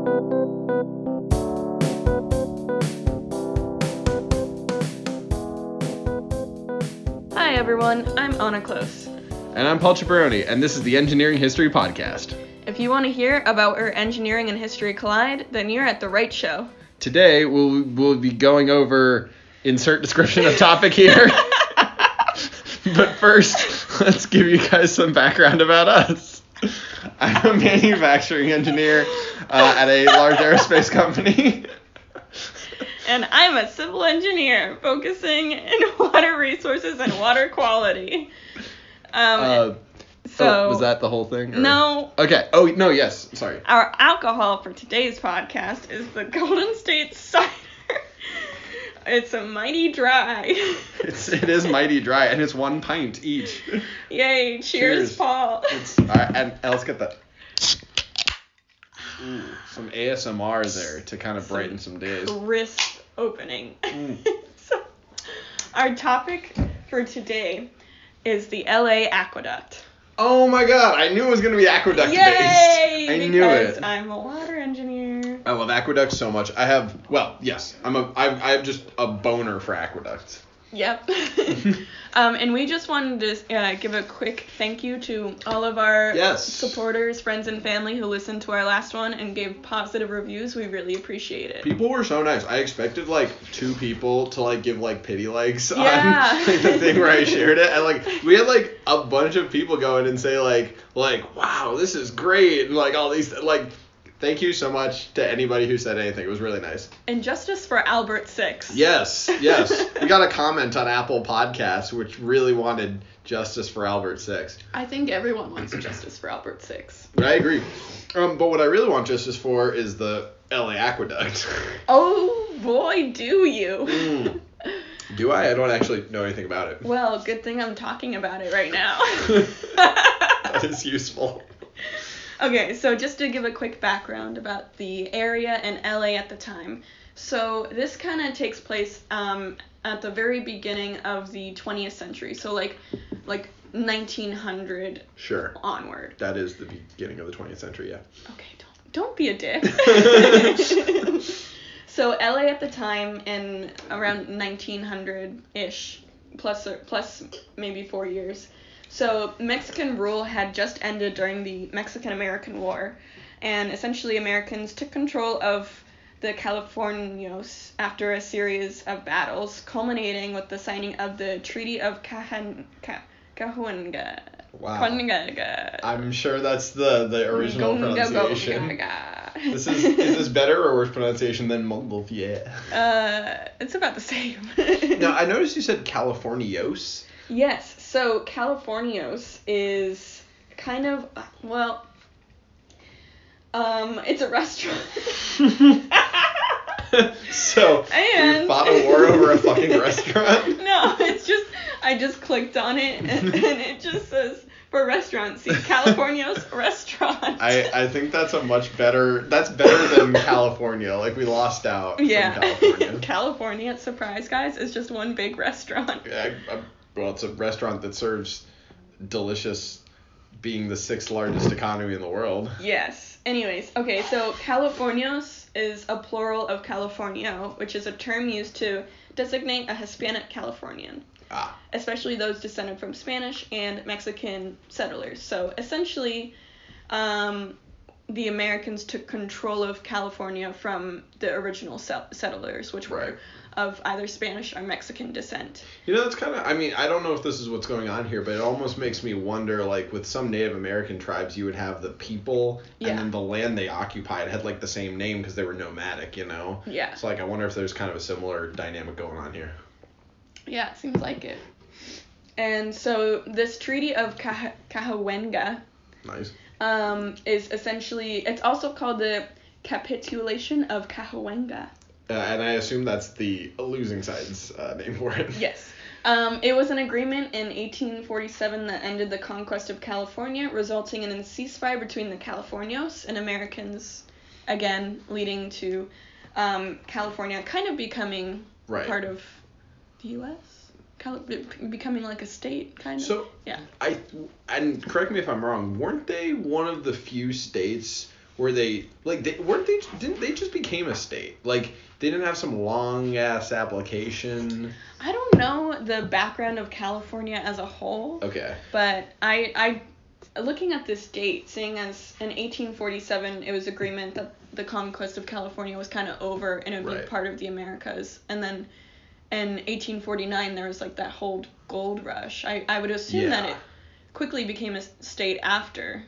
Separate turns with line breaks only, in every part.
Hi everyone, I'm Anna Close.
And I'm Paul Ciparoni, and this is the Engineering History Podcast.
If you want to hear about where engineering and history collide, then you're at the right show.
Today we'll we'll be going over insert description of topic here. but first, let's give you guys some background about us. I'm a manufacturing engineer uh, at a large aerospace company.
And I'm a civil engineer focusing in water resources and water quality. Um,
Uh,
so
oh, was that the whole thing? or-
No.
Okay. Oh no. Yes. Sorry.
Our alcohol for today's podcast is the Golden State Cider. it's a mighty dry.
It's it is mighty dry, and it's one pint each.
Yay! Cheers,
Cheers.
Paul.
It's all right, and and let's get that. Ooh, some ASMR there to kind of brighten some days.
crisp opening.
Mm.
so, our topic for today is the LA Aqueduct.
Oh my god, I knew it was gonna be aqueduct
Yay!
based. I knew it.
I'm a water engineer.
I love aqueducts so much. I have well, yes, I'm a I I have just a boner for aqueducts.
Yep. um, and we just wanted to uh, give a quick thank you to all of our
Yes.
supporters, friends, and family who listened to our last one and gave positive reviews. We really appreciate it.
People were so nice. I expected like two people to like give like pity likes
Yeah.
on like, the thing where I shared it, and like we had like a bunch of people go in and say like like wow this is great and like all these like thank you so much to anybody who said anything. It was really nice.
And justice for Albert Six.
Yes, yes. we got a comment on Apple Podcasts which really wanted justice for Albert Six.
I think everyone wants justice for Albert Six.
I agree. Um, but what I really want justice for is the LA Aqueduct.
Oh boy, do you.
Mm. Do I? I don't actually know anything about it.
Well, good thing I'm talking about it right now.
that is useful.
Okay, so just to give a quick background about the area and LA at the time. So this kind of takes place um, at the very beginning of the 20th century. So like like 1900
Sure.
onward.
That is the beginning of the 20th century, yeah.
Okay, don't don't be a dick. so LA at the time in around 1900-ish plus or plus maybe 4 years. So Mexican rule had just ended during the Mexican American War and essentially Americans took control of the Californios after a series of battles culminating with the signing of the Treaty of Cajan Ca- Cahuenga.
Wow. I'm sure that's the, the original pronunciation. This is is this better or worse pronunciation than Montgolfier?
Uh, it's about the same.
Now I noticed you said Californios.
Yes, so Californios is kind of well, um, it's a restaurant.
so
And-
we fought a war over a fucking restaurant.
no, it's just I just clicked on it and, and it just says for restaurants. See, Californios restaurant.
I, I think that's a much better that's better than California. Like we lost out
yeah,
from California.
California. Surprise, guys, is just one big restaurant.
Yeah, I, I, well, it's a restaurant that serves delicious, being the sixth largest economy in the world.
Yes. Anyways, okay, so Californios is a plural of Californio, which is a term used to designate a Hispanic Californian,
Ah,
especially those descended from Spanish and Mexican settlers. So essentially, um, the Americans took control of California from the original set- settlers, which were
Right.
Of either Spanish or Mexican descent.
you know, that's kind of. I mean, I don't know if this is what's going on here, but it almost makes me wonder. Like with some Native American tribes, you would have the people,
Yeah.
and then the land they occupied had like the same name because they were nomadic. You know.
Yeah.
So like, I wonder if there's kind of a similar dynamic going on here.
Yeah, it seems like it. And so this Treaty of Cah- Cahuenga
Nice.
um, is essentially it's also called the capitulation of Cahuenga.
Uh, and I assume that's the losing side's uh, name for it.
Yes. Um, it was an agreement in 1847 that ended the conquest of California, resulting in a ceasefire between the Californios and Americans, again leading to um, California kind of becoming
Right.
part of the U.S. Cal- becoming like a state, kind of.
So
yeah.
I and correct me if I'm wrong. Weren't they one of the few states where they like they weren't they didn't they just became a state like they didn't have some long ass application.
I don't know the background of California as a whole,
Okay.
but I I looking at this date, seeing as in 1847 it was agreement that the conquest of California was kind of over and it would
Right.
be part of the Americas, and then in 1849 there was like that whole gold rush. I I would assume that it quickly became a state after.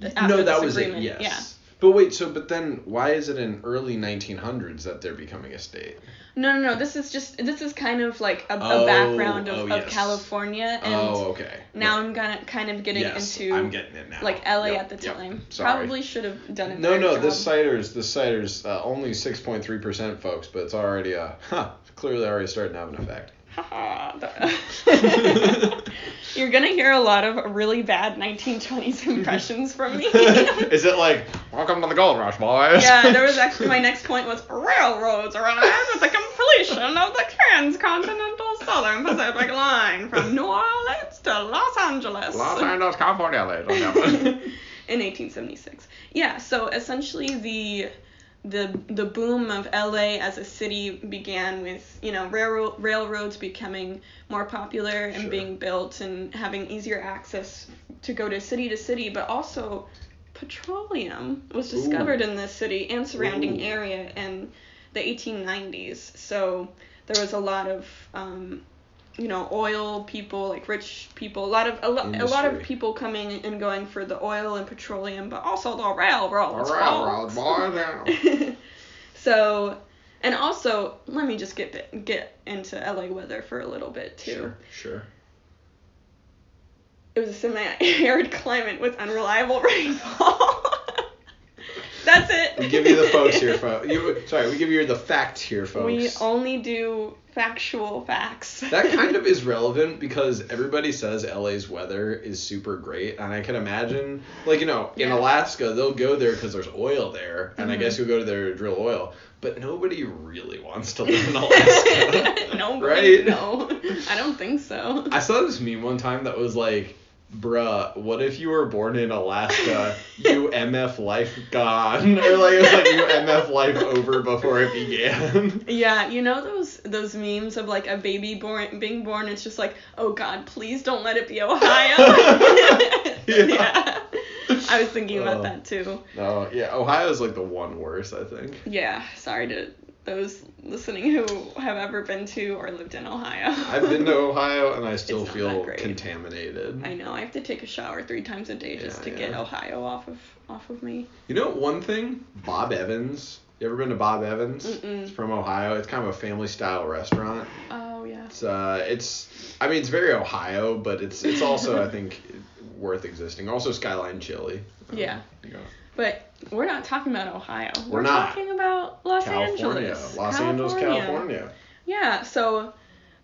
The,
no, that was it.
agreement.
Yes.
Yeah.
But wait, so but then why is it in early 1900s that they're becoming a state?
No, no, no. This is just this is kind of like a,
Oh,
a background of,
oh,
of. California, and
oh, okay.
now
Right.
I'm gonna kind of getting
yes,
into
I'm getting it now.
like LA
Yep,
at the
yep.
time.
Sorry.
Probably should have done it.
No, no, this cider's this cider's uh, only 6.3% folks, but it's already uh huh, clearly already starting to have an effect.
You're gonna hear a lot of really bad 1920s impressions from me.
Is it like welcome to the gold rush, boys?
yeah, there was actually my next point was railroads arrived with the completion of the transcontinental Southern Pacific line from New Orleans to Los Angeles.
Los Angeles, California, ladies and gentlemen.
in 1876. Yeah, so essentially the the the boom of LA as a city began with you know railroad railroads becoming more popular and
Sure.
being built and having easier access to go to city to city, but also petroleum was
Ooh.
discovered in this city and surrounding
Ooh.
area in the 1890s. So there was a lot of um, you know oil people like rich people a lot of a, lo- a lot of people coming and going for the oil and petroleum but also the railroads
The railroad,
folks.
boy,
so and also let me just get get into LA weather for a little bit too
Sure, sure.
it was a semi-arid climate with unreliable rainfall that's it
We give you the folks here, folks. You, sorry, we give you the facts here, folks.
we only do factual facts
that kind of is relevant because everybody says LA's weather is super great, and I can imagine, like you know, in
Yeah.
Alaska they'll go there because there's oil there, and I
Mhm.
guess you'll go to there to drill oil. But nobody really wants to live in Alaska,
no,
right?
No, I don't think so.
I saw this meme one time that was like, bruh, what if you were born in Alaska, you MF life gone? Or like, it's like, you MF life over before it began.
Yeah, you know those those memes of like a baby born being born. It's just like, oh God, please don't let it be Ohio.
Yeah.
I was thinking about
Oh.
that too.
No, yeah, Ohio's like the one worst, I think.
Yeah, sorry to those listening who have ever been to or lived in Ohio.
I've been to Ohio and I still feel contaminated.
I know I have to take a shower three times a day just
Yeah,
to get. Ohio off of off of me.
You know one thing? Bob Evans. You ever been to Bob Evans?
Mm-mm.
It's from Ohio. It's kind of a family style restaurant.
Oh yeah.
It's uh, it's I mean it's very Ohio, but it's it's also I think worth existing. Also Skyline Chili. Um,
Yeah.
you know,
But we're not talking about Ohio.
We're not.
talking about Los
California,
Angeles.
Los Angeles, California.
Yeah, so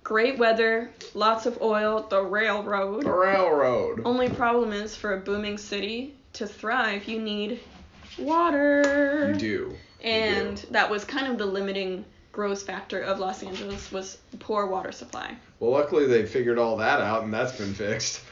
great weather, lots of oil, the railroad.
The railroad.
Only problem is for a booming city to thrive, you need water.
You do. You
And
do.
that was kind of the limiting growth factor of Los Angeles was poor water supply.
Well, luckily they figured all that out and that's been fixed.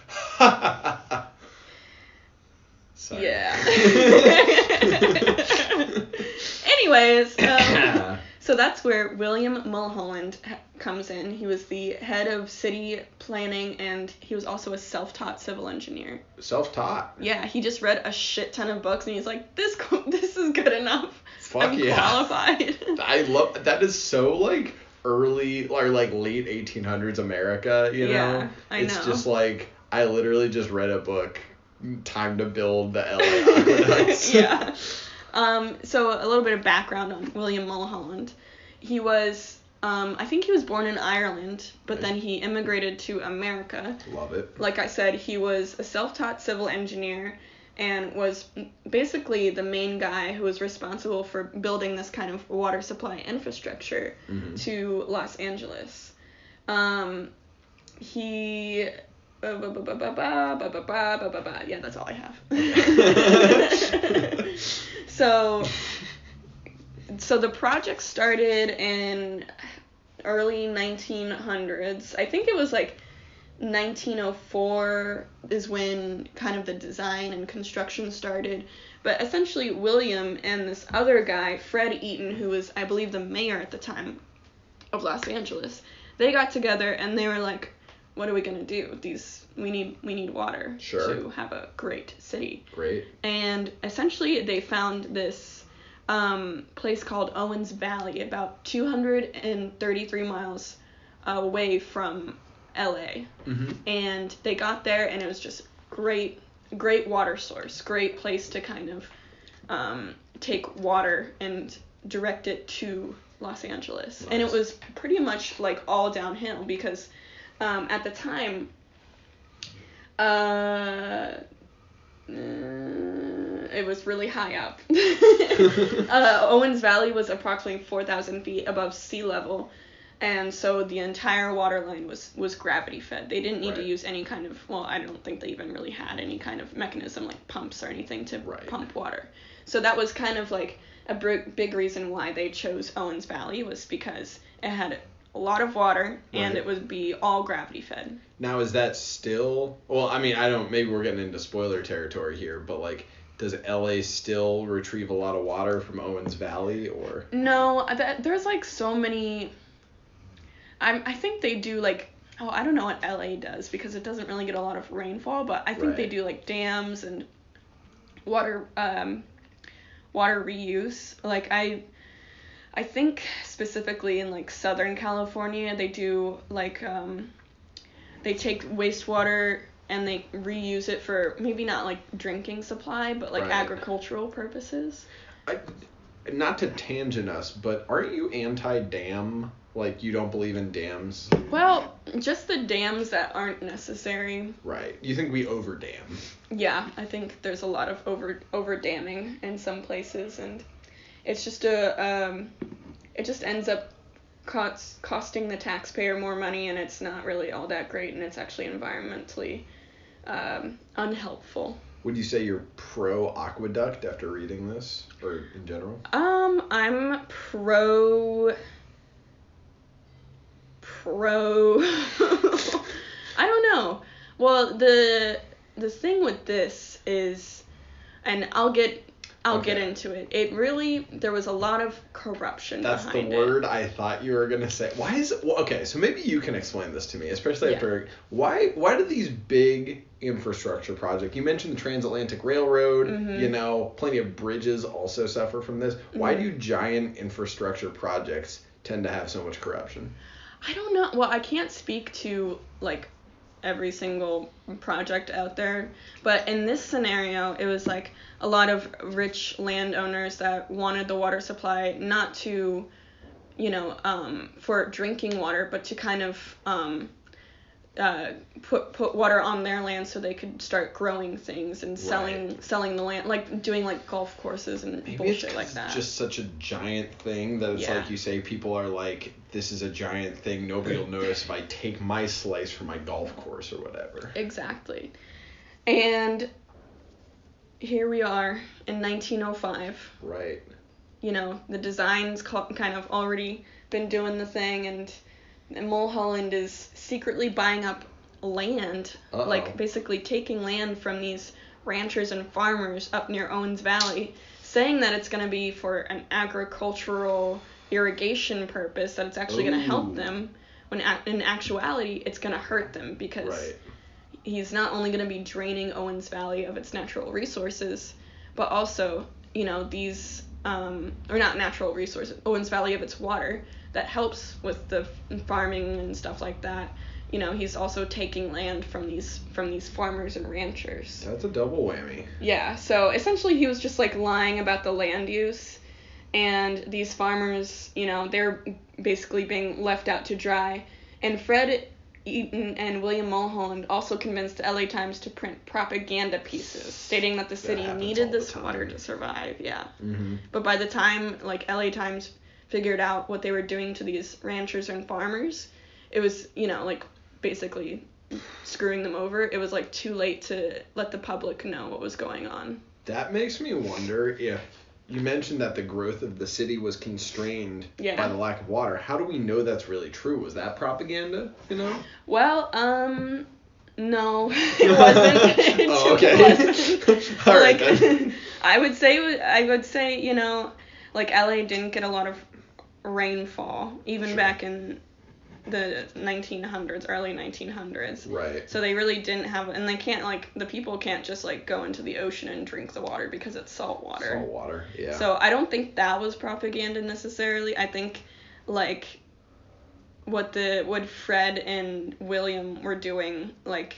Yeah. Anyways, um, so that's where William Mulholland ha- comes in. He was the head of city planning and he was also a self-taught civil engineer.
Self-taught.
Yeah, he just read a shit ton of books and he's like, this co- this is good enough.
Fuck
I'm
yeah.
qualified.
I love that is so like early or like late 1800s America, you know.
Yeah, I
it's
know.
just like I literally just read a book Time to Build the LA Aqueducts.
yeah. Um, so a little bit of background on William Mulholland. He was, um, I think he was born in Ireland, but then he immigrated to America.
Love it.
Like I said, he was a self-taught civil engineer and was basically the main guy who was responsible for building this kind of water supply infrastructure
Mhm.
to Los Angeles. Um, he yeah, that's all I have. so, so the project started in early 1900s. I think it was like 1904 is when kind of the design and construction started. But essentially, William and this other guy, Fred Eaton, who was, I believe, the mayor at the time of Los Angeles, they got together and they were like, "What are we gonna do? These we need we need water
Sure.
to have a great city."
Great.
and essentially they found this um, place called Owens Valley, about 233 miles away from LA.
Mm-hmm.
And they got there, and it was just great, great water source, great place to kind of um, take water and direct it to Los Angeles. And it was pretty much like all downhill because um, at the time, uh, uh, it was really high up. uh, Owens Valley was approximately 4,000 feet above sea level, and so the entire water line was was gravity fed. They didn't need to use any kind of well, I don't think they even really had any kind of mechanism like pumps or anything to
Right.
pump water. So that was kind of like a big, big reason why they chose Owens Valley was because it had a lot of water and
Right.
it would be all gravity fed.
Now is that still? Well, I mean, I don't. Maybe we're getting into spoiler territory here, but like, does LA still retrieve a lot of water from Owens Valley, or?
No, that, there's like so many. I'm, I think they do like. Oh, I don't know what LA does because it doesn't really get a lot of rainfall, but I think they do like dams and water um, water reuse. Like I, I think specifically in like Southern California they do like um, they take wastewater and they reuse it for maybe not like drinking supply, but like
Right.
agricultural purposes.
I, not to tangent us, but aren't you anti-dam? Like you don't believe in dams,
Well, just the dams that aren't necessary.
right? You think we over dam?
Yeah, I think there's a lot of over over damming in some places, and it's just a um, it just ends up cost, costing the taxpayer more money, and it's not really all that great, and it's actually environmentally um, unhelpful.
Would you say you're pro aqueduct after reading this, or in general?
Um, I'm pro. Pro. I don't know. Well, the the thing with this is, and I'll get I'll get into it. It really there was a lot of corruption
That's the word I thought you were gonna say. Why is it? Well, okay, so maybe you can explain this to me, especially
Yeah.
after why why do these big infrastructure projects? You mentioned the transatlantic railroad.
Mhm.
You know, plenty of bridges also suffer from this. Why
Mhm.
do giant infrastructure projects tend to have so much corruption?
I don't know. Well, I can't speak to like every single project out there, but in this scenario, it was like a lot of rich landowners that wanted the water supply not to, you know, um, for drinking water, but to kind of um, uh, put put water on their land so they could start growing things and selling selling the land, like doing like golf courses and
Maybe
bullshit like that.
it's just such a giant thing that it's
Yeah.
like you say people are like, this is a giant thing. Nobody will notice if I take my slice from my golf course or whatever.
Exactly. And here we are in 1905.
Right.
You know, the design's kind of already been doing the thing, and, and Mulholland is secretly buying up land,
Uh-oh.
like basically taking land from these ranchers and farmers up near Owens Valley, saying that it's going to be for an agricultural irrigation purpose, that it's actually going to help them, when in actuality, it's going to hurt them because
Right.
he's not only going to be draining Owens Valley of its natural resources, but also, you know, these, um, or not natural resources, Owens Valley of its water that helps with the farming and stuff like that. You know, he's also taking land from these from these farmers and ranchers.
That's a double whammy.
Yeah, so essentially he was just like lying about the land use and these farmers, you know, they're basically being left out to dry. And Fred Eaton and William Mulholland also convinced the LA Times to print propaganda pieces stating that the city
all
needed this water to survive. Yeah.
Mm-hmm.
But by the time like LA Times figured out what they were doing to these ranchers and farmers, it was, you know, like basically screwing them over. It was like too late to let the public know what was going on.
That makes me wonder if you mentioned that the growth of the city was constrained
Yeah.
by the lack of water. How do we know that's really true? Was that propaganda? You know?
Well, um, no, it wasn't. It
oh, okay.
wasn't.
All right
like. I would say, I would say, you know, like LA didn't get a lot of rainfall even
Sure.
back in the 1900s, early 1900s.
Right.
So they really didn't have, and they can't like the people can't just like go into the ocean and drink the water because it's salt water.
Salt water. Yeah.
So I don't think that was propaganda necessarily. I think like what the what Fred and William were doing, like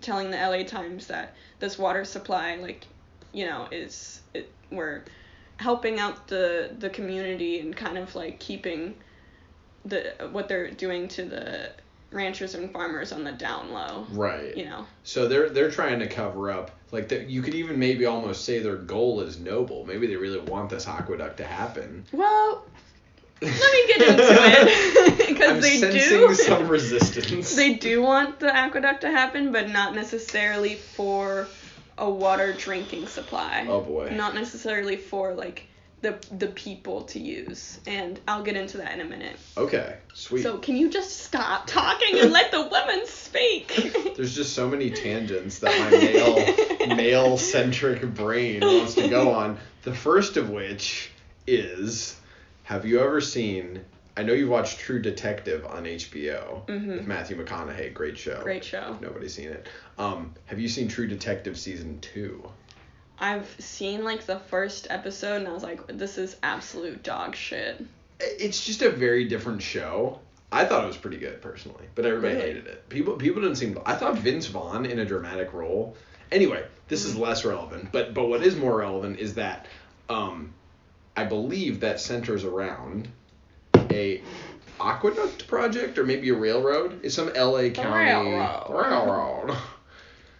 telling the LA Times that this water supply, like, you know, is it we're helping out the the community and kind of like keeping the what they're doing to the ranchers and farmers on the down low.
right.
You know.
So they're they're trying to cover up like the, you could even maybe almost say their goal is noble. Maybe they really want this aqueduct to happen.
Well, let me get into it because they
sensing
do.
some resistance.
they do want the aqueduct to happen, but not necessarily for a water drinking supply.
Oh boy.
Not necessarily for like the the people to use, and I'll get into that in a minute.
Okay. Sweet.
So can you just stop talking and let the women speak?
There's just so many tangents that my male male centric brain wants to go on. The first of which is have you ever seen I know you've watched True Detective on HBO
Mhm.
with Matthew McConaughey, great show.
Great show.
If nobody's seen it. Um, have you seen True Detective season two?
I've seen like the first episode, and I was like, this is absolute dog shit.
It's just a very different show. I thought it was pretty good personally, but everybody
Really?
hated it. People people didn't seem. I thought Vince Vaughn in a dramatic role. Anyway, this
Mm.
is less relevant, but but what is more relevant is that um, I believe that centers around a aqueduct project or maybe a railroad. It's some L.A. County
railroad.
railroad.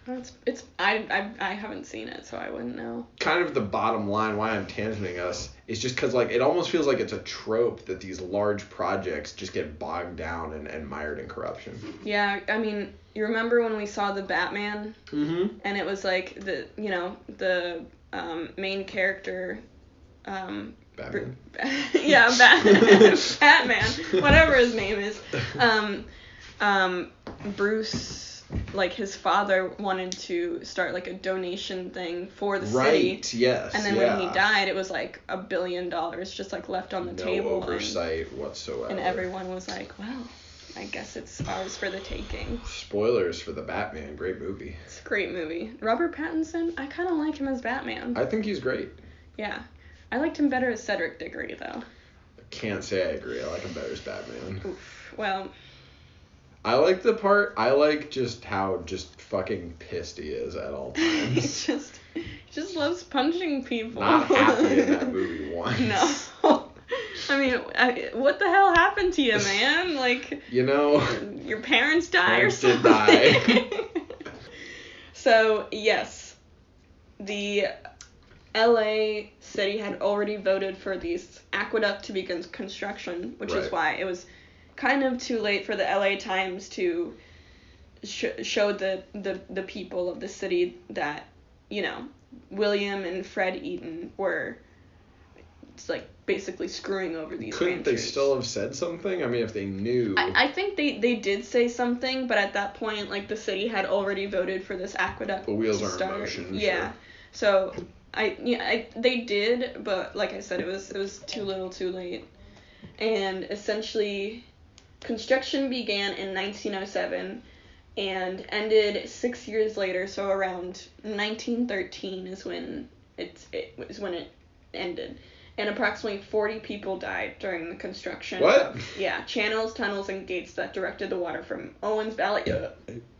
It's it's I I I haven't seen it, so I wouldn't know.
kind of the bottom line why I'm tangenting us is just because like it almost feels like it's a trope that these large projects just get bogged down and, and mired in corruption.
Yeah, I mean, you remember when we saw the Batman,
Mm-hmm.
and it was like the you know the um, main character. Um,
Batman.
yeah, Bat- Batman, whatever his name is. Um, um, Bruce, like his father, wanted to start like a donation thing for the city.
right. Yes.
And then
yeah.
when he died, it was like a billion dollars just like left on the
no
table. and-
oversight whatsoever.
And, everyone was like, well, I guess it's ours for the taking.
Spoilers for the Batman. Great movie.
It's a great movie. Robert Pattinson, I kind of like him as Batman.
I think he's great.
yeah. I liked him better as Cedric Diggory, though.
I Can't say I agree. I like him better as Batman.
Oof. Well,
I like the part. I like just how just fucking pissed he is at all times.
he just he just loves punching people.
Not happy in that movie once.
No. I mean, I, what the hell happened to you, man? Like,
You know.
your parents die
Parents
or
did
something.
die.
so yes, the L.A. city had already voted for these aqueduct to begin construction, which is why it was kind of too late for the L.A. Times to sh- show the, the the people of the city that you know William and Fred Eaton were it's like basically screwing over these
Couldn't they still have said something? I mean, if they knew.
I, I think they, they did say something, but at that point, like the city had already voted for this aqueduct.
The wheels are in motion,
Yeah.
sure.
So I yeah I, they did, but like I said, it was it was too little, too late, and essentially, construction began in 1907, and ended six years later. So around 1913 is when it's it was when it ended. And approximately 40 people died during the construction.
What?
of- yeah, channels, tunnels, and gates that directed the water from Owens Valley uh,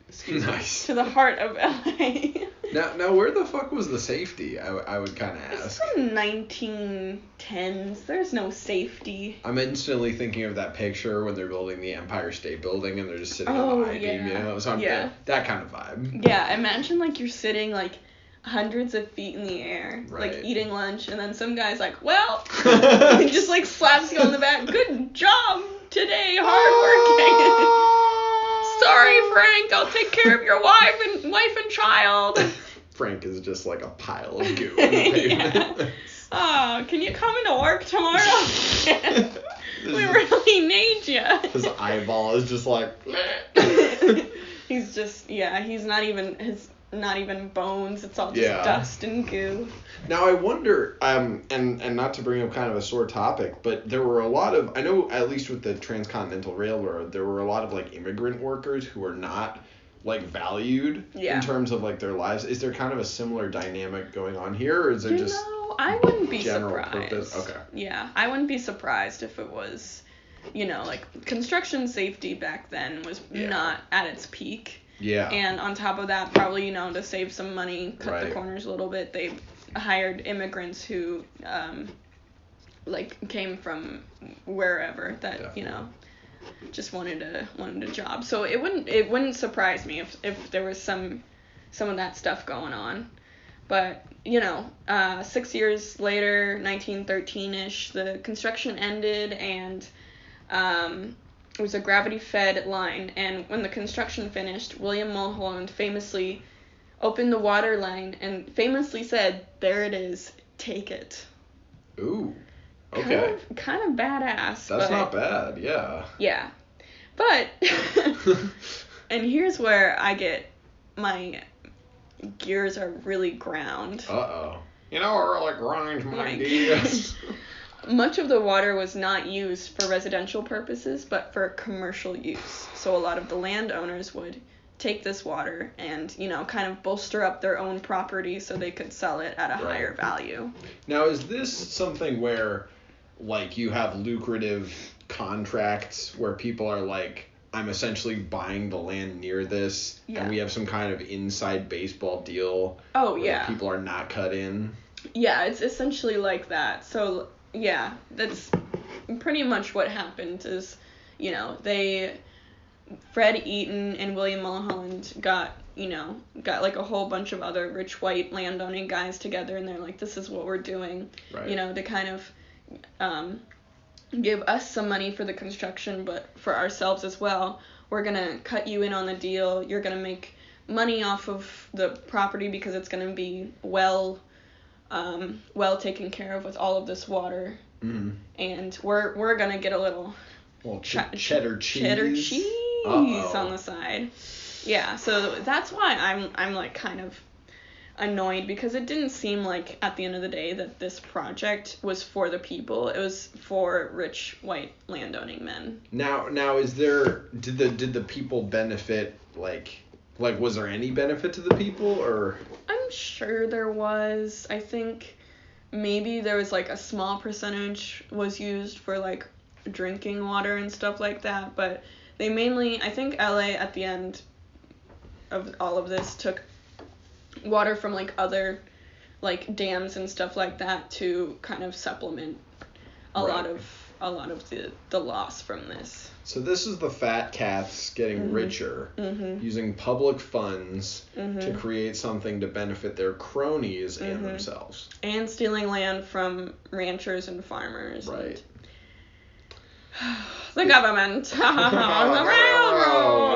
excuse me,
Nice.
to the heart of LA.
Now, now, where the fuck was the safety? I, I would kind of
It's
ask.
the 1910s. There's no safety.
I'm instantly thinking of that picture when they're building the Empire State Building and they're just sitting
Oh,
on the oh, I-beam, you know? So I'm
Yeah.
that kind of vibe.
Yeah, imagine like you're sitting like hundreds of feet in the air,
Right.
like eating lunch, and then some guy's like, "Well," he just like slaps you on the back. Good job today, hard working. Sorry, Frank. I'll take care of your wife and wife and child.
Frank is just like a pile of goo
Yeah. Oh, can you come into work tomorrow? we really need you.
His eyeball is just like.
he's just yeah. He's not even his not even bones. It's all just
Yeah.
dust and goo.
Now I wonder, um, and and not to bring up kind of a sore topic, but there were a lot of I know at least with the transcontinental railroad, there were a lot of like immigrant workers who were not like valued
Yeah.
in terms of like their lives. Is there kind of a similar dynamic going on here, or is there
You
just
know, I wouldn't be surprised.
purpose? Okay.
Yeah, I wouldn't be surprised if it was, you know, like construction safety back then was
Yeah.
not at its peak.
Yeah,
And on top of that, probably, you know, to save some money, cut
Right.
the corners a little bit, they hired immigrants who, um, like, came from wherever that, you know, just wanted a wanted a job. So it wouldn't it wouldn't surprise me if if there was some some of that stuff going on. But you know, uh, six years later, 1913ish, the construction ended and um, was a gravity-fed line. And when the construction finished, William Mulholland famously opened the water line and famously said, "There it is, take it."
ooh,
Kind
okay,
of, kind of badass.
that's not bad. Yeah.
Yeah, but and here's where I get my gears are really ground.
Uh oh. You know what really grinds my gears?
Much of the water was not used for residential purposes, but for commercial use. So a lot of the landowners would take this water and, you know, kind of bolster up their own property so they could sell it at a
Right.
higher value.
Now, is this something where, like, you have lucrative contracts where people are like, I'm essentially buying the land near this,
Yeah.
and we have some kind of inside baseball deal
Oh, yeah.
people are not cut in?
Yeah, it's essentially like that. So yeah, that's pretty much what happened. Is you know they, Fred Eaton and William Mulholland got you know got like a whole bunch of other rich white landowning guys together, and they're like, this is what we're doing.
Right.
You know to kind of, um, give us some money for the construction, but for ourselves as well. We're gonna cut you in on the deal. You're gonna make money off of the property because it's gonna be well um, well taken care of with all of this water,
Mm.
and we're we're gonna get a little
Well, ch-
Ch-
cheddar cheese.
cheddar cheese
Uh-oh.
on the side. Yeah, so that's why I'm I'm like kind of annoyed because it didn't seem like at the end of the day that this project was for the people. It was for rich white landowning men.
Now, now, is there did the did the people benefit like like was there any benefit to the people or
I'm sure there was. I think maybe there was like a small percentage was used for like drinking water and stuff like that, but they mainly I think LA at the end of all of this took water from like other like dams and stuff like that to kind of supplement a lot of a lot of the the loss from this.
So this is the fat cats getting
Mhm.
richer
Mhm.
using public funds to
Mhm.
create something to benefit their cronies and
Mhm.
themselves.
And stealing land from ranchers and farmers. and-
Right.
the government on the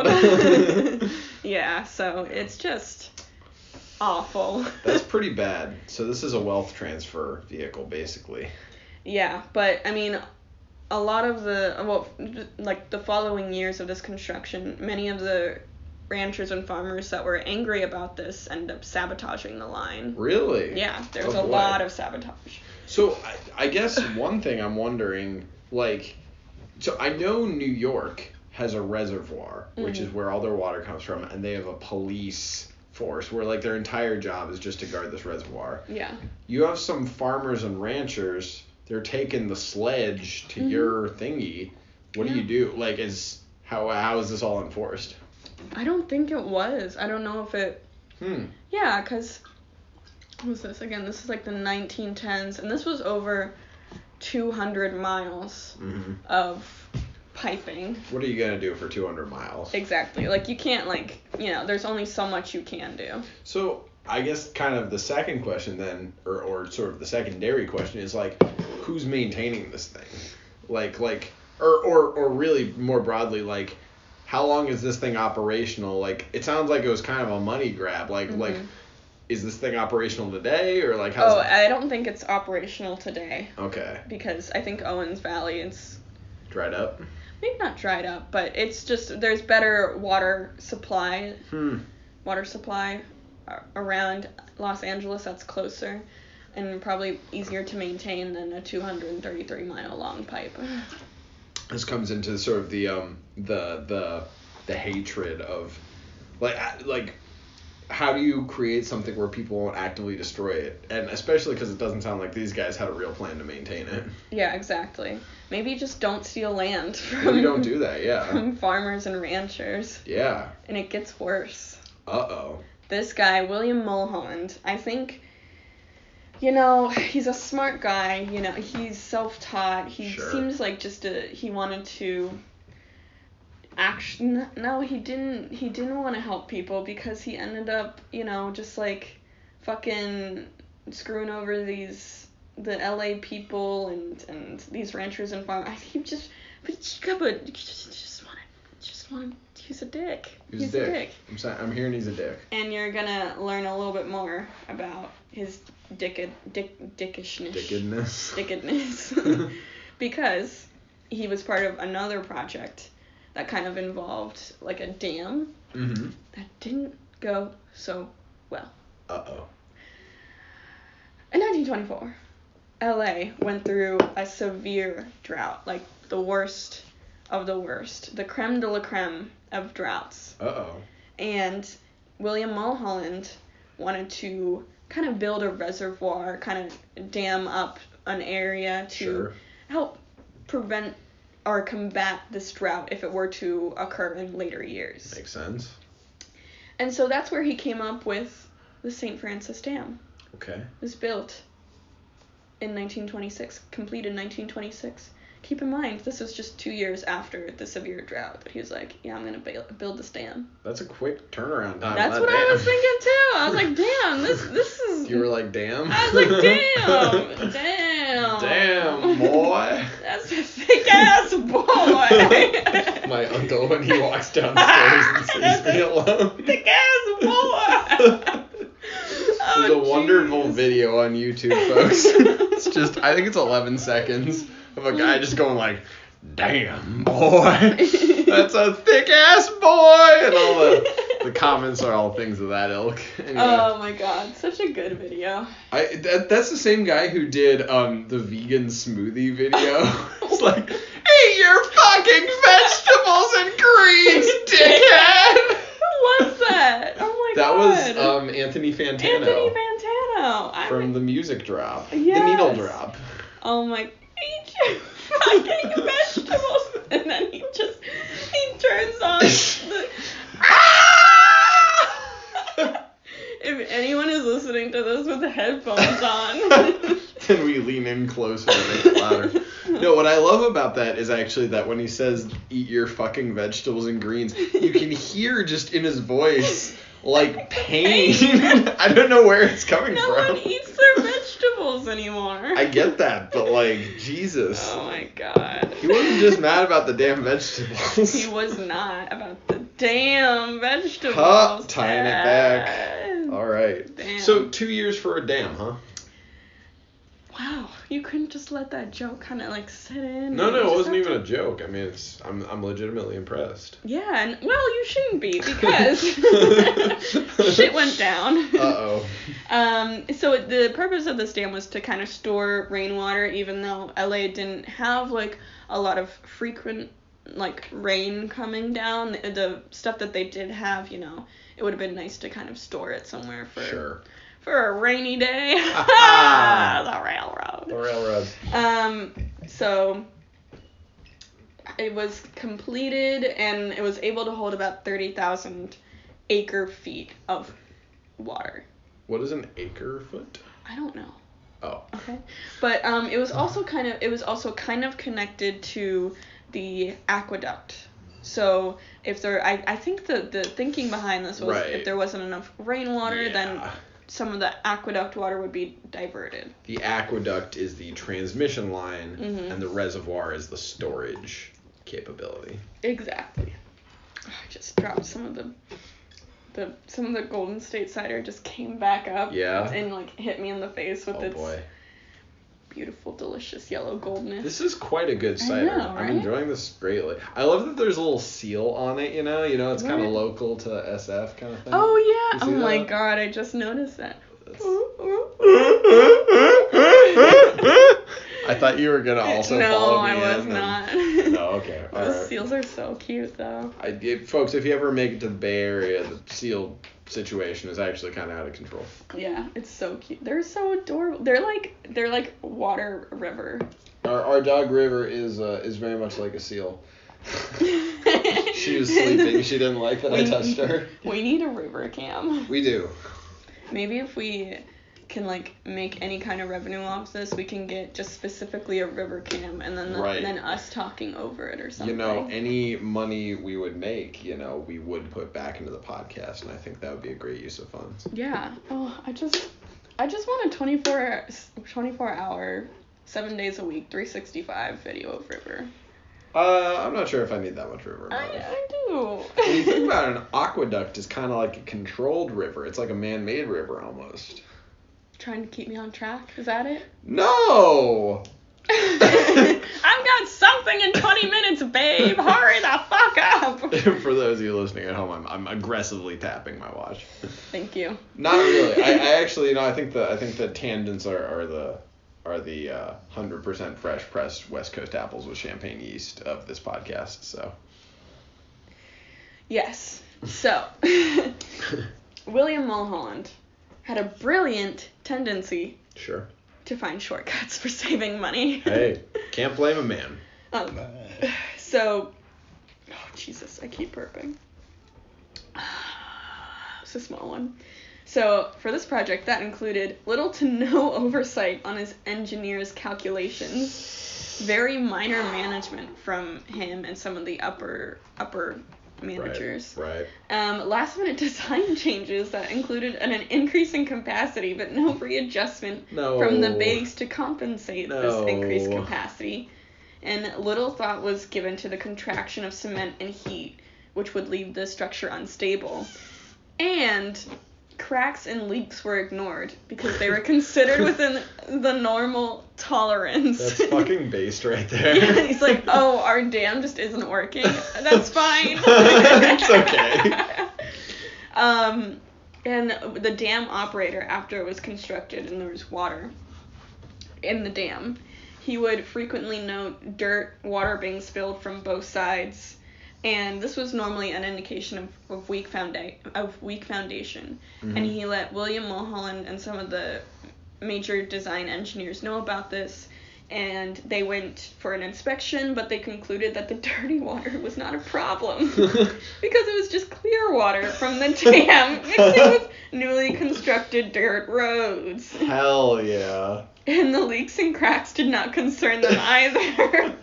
railroad. yeah, so it's just awful.
That's pretty bad. So this is a wealth transfer vehicle basically.
yeah, but I mean, a lot of the well, like the following years of this construction, many of the ranchers and farmers that were angry about this end up sabotaging the line.
Really?
Yeah, there's
Oh,
a
boy.
lot of sabotage.
So I, I guess one thing I'm wondering, like, so I know New York has a reservoir, which is
Mhm.
where all their water comes from, and they have a police force where like their entire job is just to guard this reservoir.
Yeah.
You have some farmers and ranchers, they're taking the sledge to
Mhm.
your thingy. What do you do? Like, is how how is this all enforced?
I don't think it was. I don't know if it
Hmm.
Yeah, because what was this again? This is like the 1910s, and this was over 200 miles
hmm
of piping.
What are you gonna do for 200 miles?
Exactly. Like you can't like you know, there's only so much you can do.
So I guess kind of the second question then, or, or sort of the secondary question is like, who's maintaining this thing? Like like or or or really more broadly like, how long is this thing operational? Like it sounds like it was kind of a money grab. Like like
Mhm.
is this thing operational today or like how's
Oh,
it?
I don't think it's operational today
Okay,
because I think Owens Valley is
dried up.
maybe not dried up, but it's just there's better water supply,
Hmm.
water supply around Los Angeles that's closer and probably easier to maintain than a 233 mile long pipe.
This comes into sort of the um the the the hatred of like like how do you create something where people won't actively destroy it and especially because it doesn't sound like these guys had a real plan to maintain it
Yeah, exactly. Maybe just don't steal land from
maybe don't do that yeah
from farmers and ranchers,
yeah
and it gets worse.
uh-oh
This guy, William Mulholland, I think, you know, he's a smart guy. You know, he's self-taught. He
Sure.
seems like just a he wanted to. Action. No, he didn't. He didn't want to help people because he ended up, you know, just like, fucking screwing over these the L.A. people and and these ranchers and farmers. He just, but but just just wanted just wanted. He's a dick.
he's, a dick, I'm, sa- I'm hearing he's a dick
and you're gonna learn a little bit more about his dick dick dickishness.
Dickedness
dickedness because he was part of another project that kind of involved like a dam
mm-hmm.
that didn't go so well.
uh-oh.
In 1924, LA went through a severe drought, like the worst of the worst, the creme de la creme of droughts.
uh-oh.
And William Mulholland wanted to kind of build a reservoir, kind of dam up an area to
sure
help prevent or combat this drought if it were to occur in later years.
makes sense
And so that's where he came up with the St. Francis Dam.
okay
It was built in 1926, completed in 1926. Keep in mind, this was just two years after the severe drought. that he was like, "Yeah, I'm gonna build build this dam."
that's a quick turnaround time
That's
that
what I was thinking too. I was like, damn, this this is.
you were like damn
I was like, damn, damn.
damn boy
That's a thick ass boy.
My uncle when he walks down the stairs and sees me alone.
thick ass boy.
There's a
Oh,
wonderful
jeez.
video on YouTube, folks. it's just I think it's 11 seconds of a guy just going like, "Damn boy, that's a thick ass boy," and all the the comments are all things of that ilk. Anyway,
Oh my god, such a good video.
I that, that's the same guy who did um the vegan smoothie video. it's like, eat your fucking vegetables and greens, dickhead.
Who was that? Oh my
That
god.
That was um Anthony Fantano.
Anthony Fantano. I
from the music drop. The needle drop.
Oh my eat your fucking vegetables and then he just he turns on the ah! If anyone is listening to this with the headphones on
then we lean in closer and make it louder. No, what I love about that is actually that when he says eat your fucking vegetables and greens, you can hear just in his voice like pain. I don't know where it's coming
No
from.
one eats their vegetables anymore.
I get that, but like Jesus.
Oh my god.
He wasn't just mad about the damn vegetables.
He was not about the damn vegetables.
Huh, tying it back. All right.
Damn.
So two years for a dam, huh?
Wow, you couldn't just let that joke kind of like sit in.
No, no, it wasn't even
to-
a joke. I mean, it's I'm I'm legitimately impressed.
Yeah, and well, you shouldn't be because shit went down.
Uh oh.
Um, so the purpose of this dam was to kind of store rainwater, even though LA didn't have like a lot of frequent like rain coming down. The, the stuff that they did have, you know, it would have been nice to kind of store it somewhere for
Sure.
For a rainy day. The railroad.
The railroad.
Um, so it was completed and it was able to hold about 30,000 acre feet of water.
What is an acre foot?
I don't know.
Oh.
Okay. But um, it was also kind of it was also kind of connected to the aqueduct. So if there, I, I think the the thinking behind this was
Right.
if there wasn't enough rainwater, then
Yeah.
Some of the aqueduct water would be diverted.
The aqueduct is the transmission line,
Mhm.
and the reservoir is the storage capability.
Exactly. I just dropped some of the the some of the Golden State cider just came back up.
Yeah.
And like hit me in the face with
Oh
its
boy.
Beautiful, delicious yellow goldness.
This is quite a good
I
cider.
know,
I'm enjoying this greatly. I love that there's a little seal on it, you know? You know, it's kind of local to SF kind of thing.
oh yeah. Oh
see
my god, I just noticed that.
I thought you were gonna also
no,
follow me
I was
in and-
not.
No, okay. All
Those
right.
seals are so cute though.
I, if, folks, if you ever make it to the Bay Area, the seal situation is actually kind of out of control.
Yeah, it's so cute. They're so adorable. They're like they're like water river.
Our, our dog River is uh, is very much like a seal. she was sleeping. She didn't like that I touched her.
We need a river cam.
We do.
Maybe if we can like make any kind of revenue off this, we can get just specifically a river cam and then the,
Right.
then us talking over it or something.
You know, any money we would make, you know, we would put back into the podcast, and I think that would be a great use of funds.
Yeah. Oh, I just I just want a 24 24 hour 7 days a week 365 video of river.
Uh, I'm not sure if I need that much river.
I. I do.
When you think about it, an aqueduct is kind of like a controlled river. It's like a man-made river almost.
Trying to keep me on track. Is that it?
No.
I've got something in 20 minutes, babe. Hurry the fuck up.
For those of you listening at home, I'm, I'm aggressively tapping my watch.
Thank you.
Not really. I, I actually, you know, I think the I think the tangents are, are the are the uh, 100% fresh pressed West Coast apples with champagne yeast of this podcast. So.
Yes. So, William Mulholland had a brilliant tendency
Sure.
to find shortcuts for saving money.
Hey, can't blame a man.
Um, so, oh Jesus, I keep burping. It's a small one. So, for this project, that included little to no oversight on his engineer's calculations, very minor management from him and some of the upper upper managers.
Right. right.
Um, last minute design changes that included an, an increase in capacity, but no readjustment
No.
from the base to compensate this increased capacity. And little thought was given to the contraction of cement and heat, which would leave the structure unstable. And cracks and leaks were ignored because they were considered within the normal tolerance.
That's fucking based right there.
Yeah, he's like, oh, our dam just isn't working. That's fine.
It's okay.
Um, and the dam operator, after it was constructed and there was water in the dam, he would frequently note dirt, water being spilled from both sides, and this was normally an indication of, of weak founda- of weak foundation. And
Mhm.
he let William Mulholland and some of the major design engineers know about this. And they went for an inspection, but they concluded that the dirty water was not a problem because it was just clear water from the dam mixing with newly constructed dirt roads.
Hell yeah.
And the leaks and cracks did not concern them either.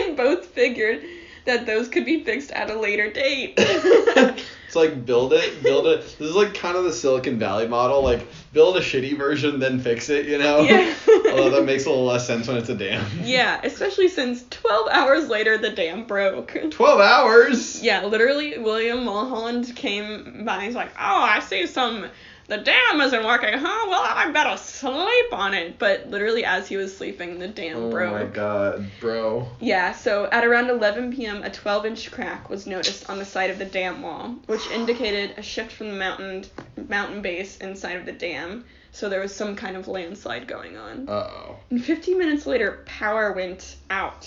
and both figured that those could be fixed at a later date.
it's like build it, build it. This is like kind of the Silicon Valley model. Like build a shitty version, then fix it. You know.
Yeah.
Although that makes a little less sense when it's a dam.
yeah, especially since 12 hours later the dam broke.
Twelve hours.
Yeah, literally, William Mulholland came by. And he's like, "Oh, I see some. The dam isn't working, huh? Well, I better sleep on it." But literally, as he was sleeping, the dam
Oh
broke.
Oh my god, bro.
Yeah, so at around 11 p.m., a 12-inch crack was noticed on the side of the dam wall, which indicated a shift from the mountain mountain base inside of the dam. So there was some kind of landslide going on.
Uh oh.
And 15 minutes later, power went out,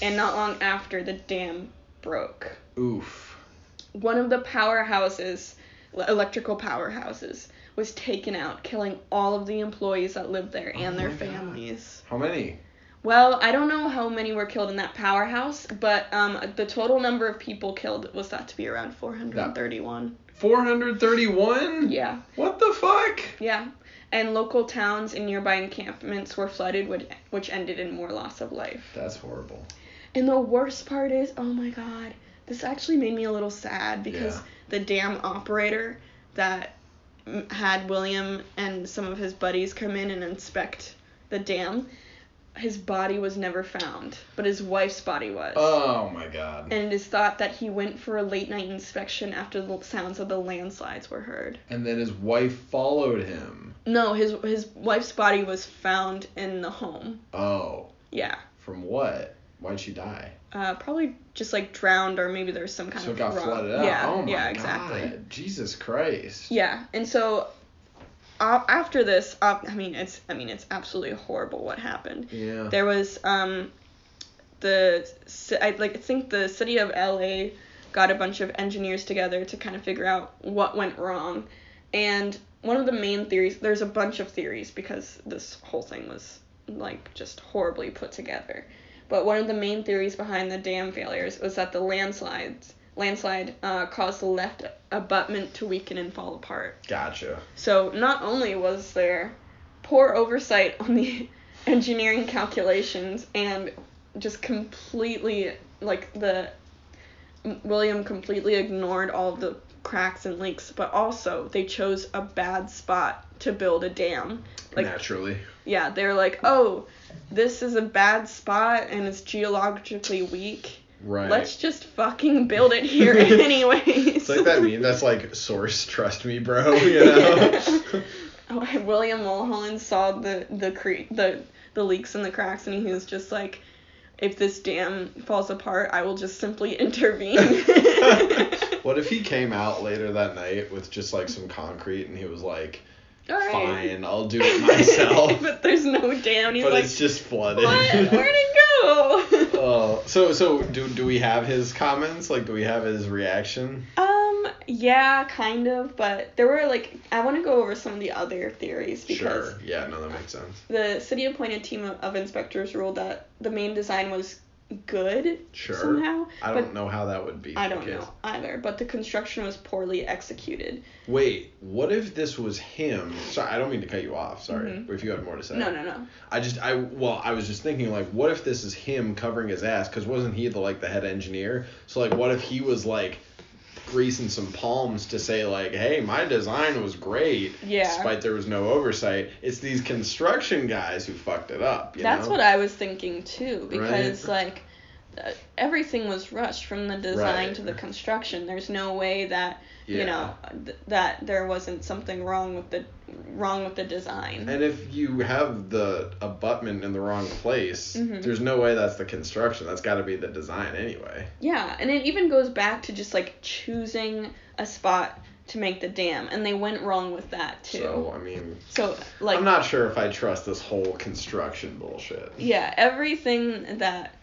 and not long after, the dam broke.
Oof.
One of the powerhouses, electrical powerhouses, was taken out, killing all of the employees that lived there and
Oh
their
my God.
families.
How many?
Well, I don't know how many were killed in that powerhouse, but um, the total number of people killed was thought to be around 431.
431?
Yeah,
What the fuck?
yeah. And local towns and nearby encampments were flooded, which, which ended in more loss of life.
That's horrible.
And the worst part is, oh my god, this actually made me a little sad because
Yeah.
The dam operator that had William and some of his buddies come in and inspect the dam his body was never found, but his wife's body was.
Oh my god.
and it is thought that he went for a late night inspection after the sounds of the landslides were heard.
And then his wife followed him.
No, his his wife's body was found in the home.
Oh.
Yeah.
From what? Why'd she die?
Uh, probably just like drowned or maybe there's some kind
so
of
it got
rock-
flooded out.
Yeah,
oh
yeah, exactly.
God. Jesus Christ.
Yeah, and so uh, after this, uh, I mean it's I mean it's absolutely horrible what happened.
Yeah.
There was um the I like I think the city of LA got a bunch of engineers together to kind of figure out what went wrong. And one of the main theories there's a bunch of theories because this whole thing was like just horribly put together. But one of the main theories behind the dam failures was that the landslides landslide uh, caused the left abutment to weaken and fall apart.
Gotcha.
So not only was there poor oversight on the engineering calculations and just completely like the William completely ignored all the cracks and leaks, but also they chose a bad spot to build a dam. Like
Naturally.
yeah, they're like, "Oh, this is a bad spot and it's geologically weak.
Right.
Let's just fucking build it here anyways."
It's like that meme that's like source trust me bro, you know?
Oh, William Mulholland saw the the cre- the the leaks and the cracks, and he was just like, "If this dam falls apart, I will just simply intervene."
what if he came out later that night with just like some concrete and he was like,
right.
fine, I'll do it myself.
but there's no dam. He's
but
like,
it's just flooded.
"What? Where'd it go?"
Oh, so so do do we have his comments? Like, do we have his reaction?
Um, yeah, kind of, but there were like I want to go over some of the other theories because
Sure. Yeah. No, that makes sense.
the city appointed team of, of inspectors ruled that the main design was good
Sure.
somehow.
I don't know how that would be.
I don't know either, but the construction was poorly executed.
Wait, what if this was him? Sorry, I don't mean to cut you off. Sorry,
Mhm.
if you had more to say.
No, no, no.
I just I well I was just thinking like what if this is him covering his ass because wasn't he the like the head engineer so like what if he was like greasing some palms to say like hey my design was great
Yeah.
despite there was no oversight it's these construction guys who fucked it up you
That's
know?
what I was thinking too, because
Right.
like everything was rushed from the design
Right.
to the construction. There's no way that
Yeah.
you know th- that there wasn't something wrong with the wrong with the design.
and if you have the abutment in the wrong place
Mhm.
there's no way that's the construction that's got to be the design anyway
Yeah, and it even goes back to just like choosing a spot to make the dam, and they went wrong with that too.
so I mean
So like
I'm not sure if I trust this whole construction bullshit
yeah, everything that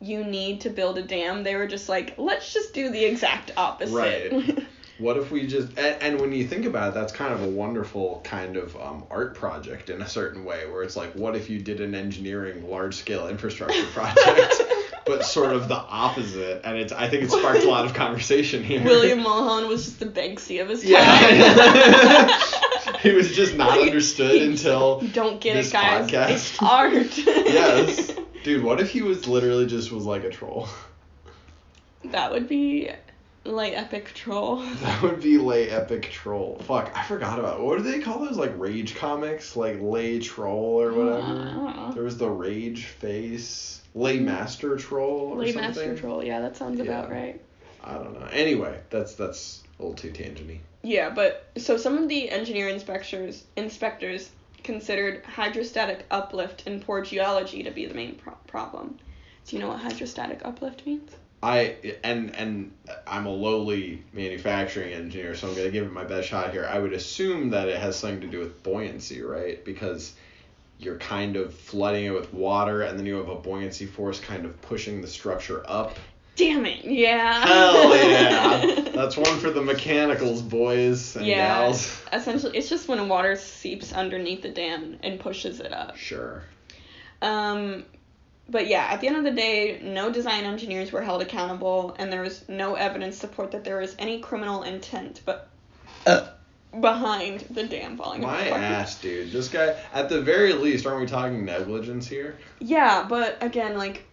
you need to build a dam, they were just like, let's just do the exact opposite.
Right. What if we just and, and when you think about it, that's kind of a wonderful kind of um, art project in a certain way, where it's like, what if you did an engineering large scale infrastructure project, but sort of the opposite? And it's I think it sparked a lot of conversation here.
William Mulholland was just the Banksy of his time.
Yeah. he was just not understood until
You don't get
this
it, guys.
podcast.
It's art.
yes, dude. What if he was literally just was like a troll?
That would be like epic troll.
That would be lay epic troll. Fuck, I forgot about it. what do they call those like rage comics? Like lay troll or
Uh, I
whatever.
don't know.
There was the rage face, lay master troll or
Lay
something.
Master Troll, yeah, that sounds about right.
I don't know. Anyway, that's that's a little too tangenty.
Yeah, but so some of the engineer inspectors inspectors considered hydrostatic uplift and poor geology to be the main pro- problem. Do you know what hydrostatic uplift means?
I and and I'm a lowly manufacturing engineer, so I'm gonna give it my best shot here. I would assume that it has something to do with buoyancy, right? Because you're kind of flooding it with water, and then you have a buoyancy force kind of pushing the structure up.
Damn it! Yeah.
Hell yeah! That's one for the mechanicals, boys and
Yeah.
gals.
Essentially, it's just when water seeps underneath the dam and pushes it up.
Sure.
Um, but yeah, at the end of the day, no design engineers were held accountable, and there was no evidence support that there was any criminal intent, but behind the dam falling
My
apart.
My ass, dude. This guy. At the very least, aren't we talking negligence here?
Yeah, but again, like,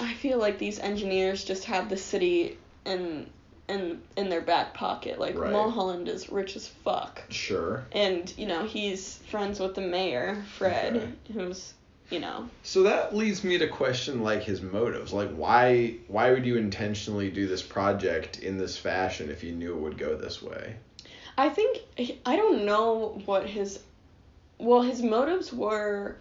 I feel like these engineers just have the city in in in their back pocket. Like
Right.
Mulholland is rich as fuck,
Sure.
and you know he's friends with the mayor, Fred,
Okay.
who's you know.
So that leads me to question like his motives. Like why why would you intentionally do this project in this fashion if you knew it would go this way?
I think I don't know what his well his motives were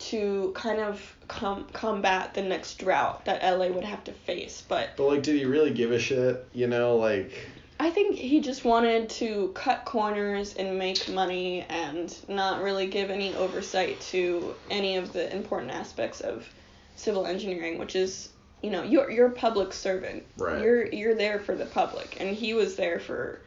to kind of com- combat the next drought that LA would have to face, but
But like did he really give a shit? You know, like
I think he just wanted to cut corners and make money and not really give any oversight to any of the important aspects of civil engineering, which is, you know, you're you're a public servant.
Right.
You're you're there for the public, and he was there for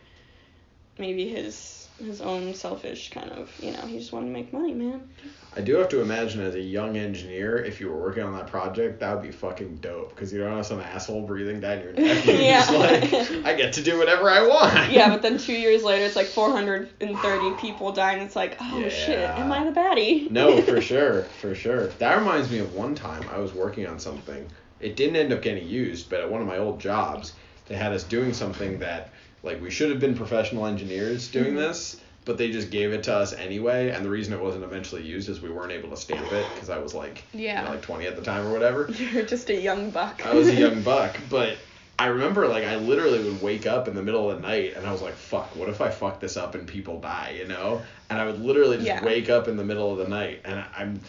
maybe his his own selfish kind of, you know, he just wanted to make money, man.
I do have to imagine as a young engineer, if you were working on that project, that would be fucking dope because you don't have some asshole breathing down your neck.
Yeah.
just like, I get to do whatever I want.
Yeah, but then two years later, it's like 430 people die, and it's like, oh shit, am I the baddie?
no, for sure, for sure. That reminds me of one time I was working on something. It didn't end up getting used, but at one of my old jobs, they had us doing something that, like, we should have been professional engineers doing
Mhm.
this, but they just gave it to us anyway. And the reason it wasn't eventually used is we weren't able to stamp it because I was like, you
Yeah.
know, like 20 at the time or whatever.
You're just a young buck.
I was a young buck, but I remember like I literally would wake up in the middle of the night and I was like, fuck, what if I fuck this up and people die, you know? And I would literally just
Yeah.
wake up in the middle of the night and I'm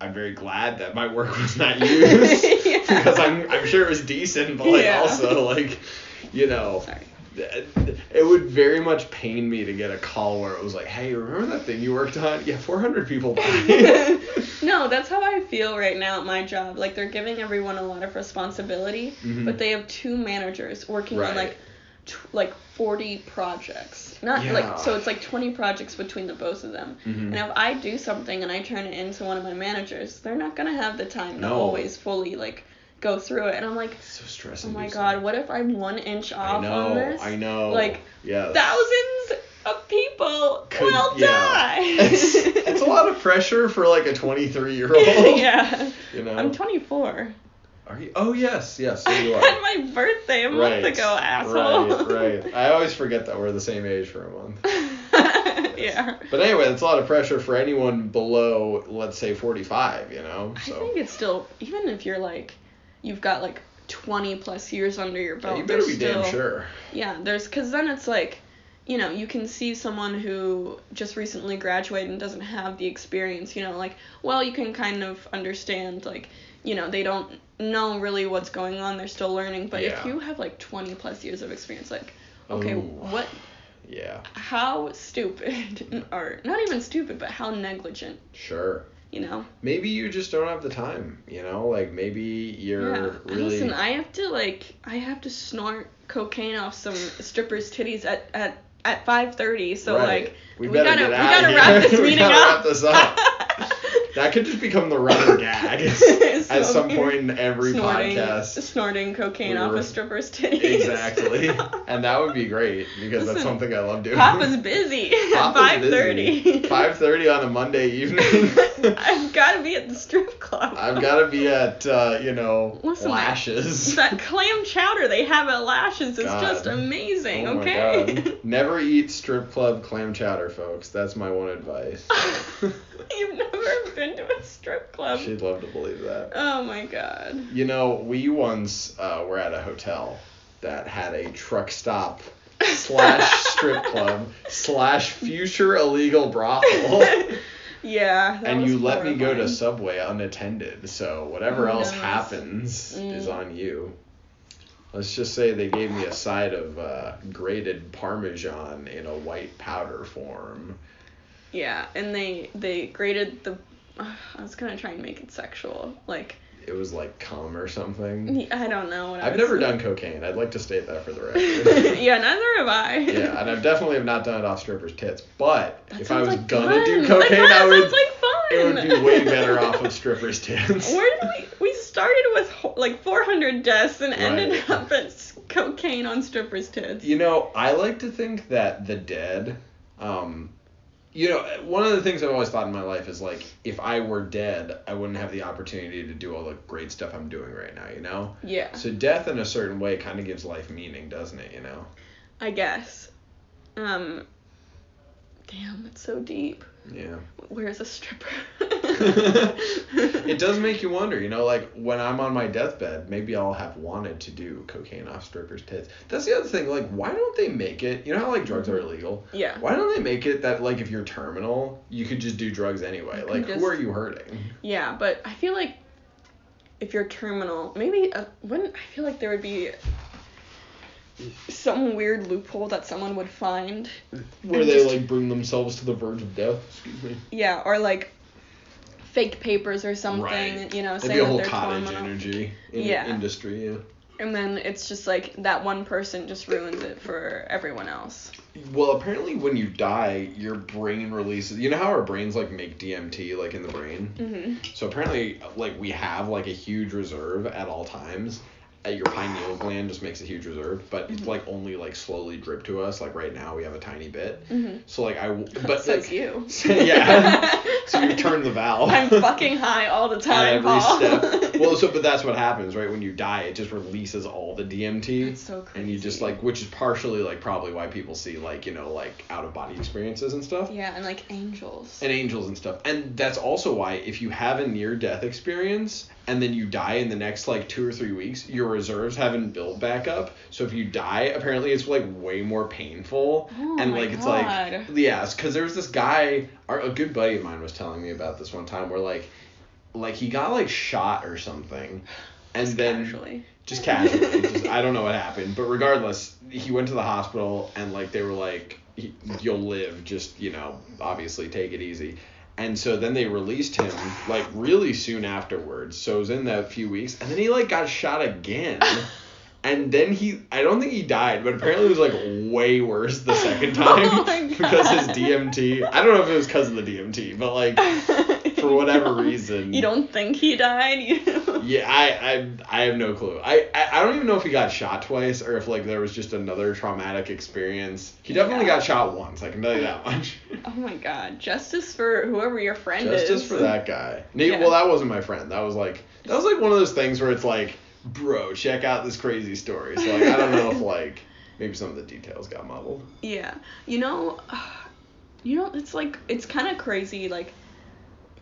I'm very glad that my work was not used
Yeah.
because I'm I'm sure it was decent, but like
Yeah.
also like you know
Sorry.
It would very much pain me to get a call where it was like, "Hey, remember that thing you worked on? Yeah, 400 people
no, that's how I feel right now at my job. Like they're giving everyone a lot of responsibility,
Mhm.
but they have two managers working
Right.
on like t- like 40 projects. Not
Yeah.
like so it's like 20 projects between the both of them.
Mhm.
And if I do something and I turn it into one of my managers, they're not going to have the time to always fully like go through it. And I'm like,
so
"Oh my god, what if I'm 1 inch
I
off
know,
on this?"
I know.
Like,
yes.
Thousands of people
Could-
will
yeah.
die.
it's, it's a lot of pressure for like a 23 year old.
yeah.
You know.
I'm 24.
Are you? Oh yes, yes. So
I
you are.
had my birthday a month ago, asshole.
Right, right. I always forget that we're the same age for a month.
yeah.
But anyway, that's a lot of pressure for anyone below, let's say, 45. You know.
I think it's still even if you're like you've got like 20 plus years under your
yeah,
belt.
you better
there's
be damn sure.
Yeah, there's because then it's like, you know, you can see someone who just recently graduated and doesn't have the experience. You know, like, well, you can kind of understand like, you know, they don't know really what's going on. They're still learning. But if you have like 20 plus years of experience, like, okay,
Ooh.
what,
Yeah.
how stupid, or not even stupid, but how negligent.
Sure.
You know.
Maybe you just don't have the time. You know, like maybe you're
yeah.
really.
Listen, I have to like I have to snort cocaine off some strippers' titties at at at 5:30. So
Right.
like
We
we, gotta we gotta wrap this meeting up.
wrap this up. That could just become the running gag at some point in every
snorting,
podcast.
Snorting cocaine
We
off a stripper's titties.
Exactly. And that would be great because that's something I love doing.
Papa's busy at
Papa's busy.
5:30.
5:30 on a Monday evening.
I've got to be at the strip club.
I've got to be at uh, you know
Listen,
lashes.
That clam chowder they have at Lashes is
God.
just amazing.
Oh my
okay.
God. Never eat strip club clam chowder, folks. That's my one advice.
You've never been to a strip club.
She'd love to believe that.
Oh my god.
You know, we once uh, were at a hotel that had a truck stop slash strip club slash future illegal brothel.
yeah.
and you let me go to. Subway unattended, so whatever
Oh,
else
nice.
happens is
Mm.
on you. Let's just say they gave me a side of uh, grated Parmesan in a white powder form.
Yeah, and they they graded the. I was gonna try and make it sexual, like
It was like cum or something.
I don't know what I
I've never done cocaine. I'd like to state that for the record.
yeah, neither have I.
yeah, and I've definitely have not done it off strippers' tits. But
That
if I was
like
gonna
fun.
do cocaine,
kinda
I would.
like.
It would be way better off of strippers' tits.
Where did we? We started with like 400 deaths and ended up at cocaine on strippers' tits.
You know, I like to think that the dead, um, you know, one of the things I've always thought in my life is like, if I were dead, I wouldn't have the opportunity to do all the great stuff I'm doing right now, you know?
Yeah,
So death in a certain way kind of gives life meaning, doesn't it, you know?
I guess. Um, Damn, that's so deep.
Yeah.
Where's a stripper?
it does make you wonder, you know, like when I'm on my deathbed, maybe I'll have wanted to do cocaine off strippers' tits. That's the other thing, like, why don't they make it? You know how like drugs are illegal?
Yeah.
Why don't they make it that like if you're terminal, you could just do drugs anyway? Like,
can
who are you hurting?
Yeah, but I feel like if you're terminal, maybe uh, wouldn't I feel like there would be some weird loophole that someone would find.
Where they
just-
like bring themselves to the verge of death. Excuse me.
Yeah, or like fake papers or something,
Right.
you know,
It'd
saying
a
that
whole
they're
cottage
terminal.
energy in
Yeah.
industry. Yeah.
And then it's just like that one person just ruins it for everyone else.
Well, apparently when you die, your brain releases. You know how our brains like make DMT like in the brain.
Mhm.
So apparently, like we have like a huge reserve at all times. Uh, your pineal gland just makes a huge reserve, but it's
Mhm.
like only like slowly drip to us. Like right now, we have a tiny bit.
Mhm.
So like I, but
Says
like,
you.
yeah. so you turn the valve.
I'm fucking high all the time,
every step. Well, so but that's what happens, right? When you die, it just releases all the DMT.
That's so crazy.
And you just like, which is partially like probably why people see like you know like out of body experiences and stuff.
yeah, and like angels.
and angels and stuff. And that's also why if you have a near death experience and then you die in the next like two or three weeks, your reserves haven't built back up. So if you die, apparently it's like way more painful.
Oh
and like it's
God.
like yeah, because there was this guy, our, a good buddy of mine was telling me about this one time where like like he got like shot or something. And
Just
then
casually.
just casually. just, I don't know what happened, but regardless, he went to the hospital and like they were like, "He- "You'll live. Just you know, obviously take it easy." And so then they released him like really soon afterwards. So it was in that few weeks, and then he like got shot again. And then he, I don't think he died, but apparently it was like way worse the second oh time
Oh
because his DMT. I don't know if it was because of the DMT, but like for whatever reason.
You don't think he died?
Yeah, I, I I have no clue. I, I I don't even know if he got shot twice or if like there was just another traumatic experience. He definitely
Yeah.
got shot once. I can tell you that much.
Oh my god. Justice for whoever your friend is.
Justice for that guy.
Yeah.
Well, that wasn't my friend. That was like that was like one of those things where it's like, bro, check out this crazy story. So like I don't know if like maybe some of the details got muddled.
Yeah. You know, you know, it's like it's kind of crazy. Like,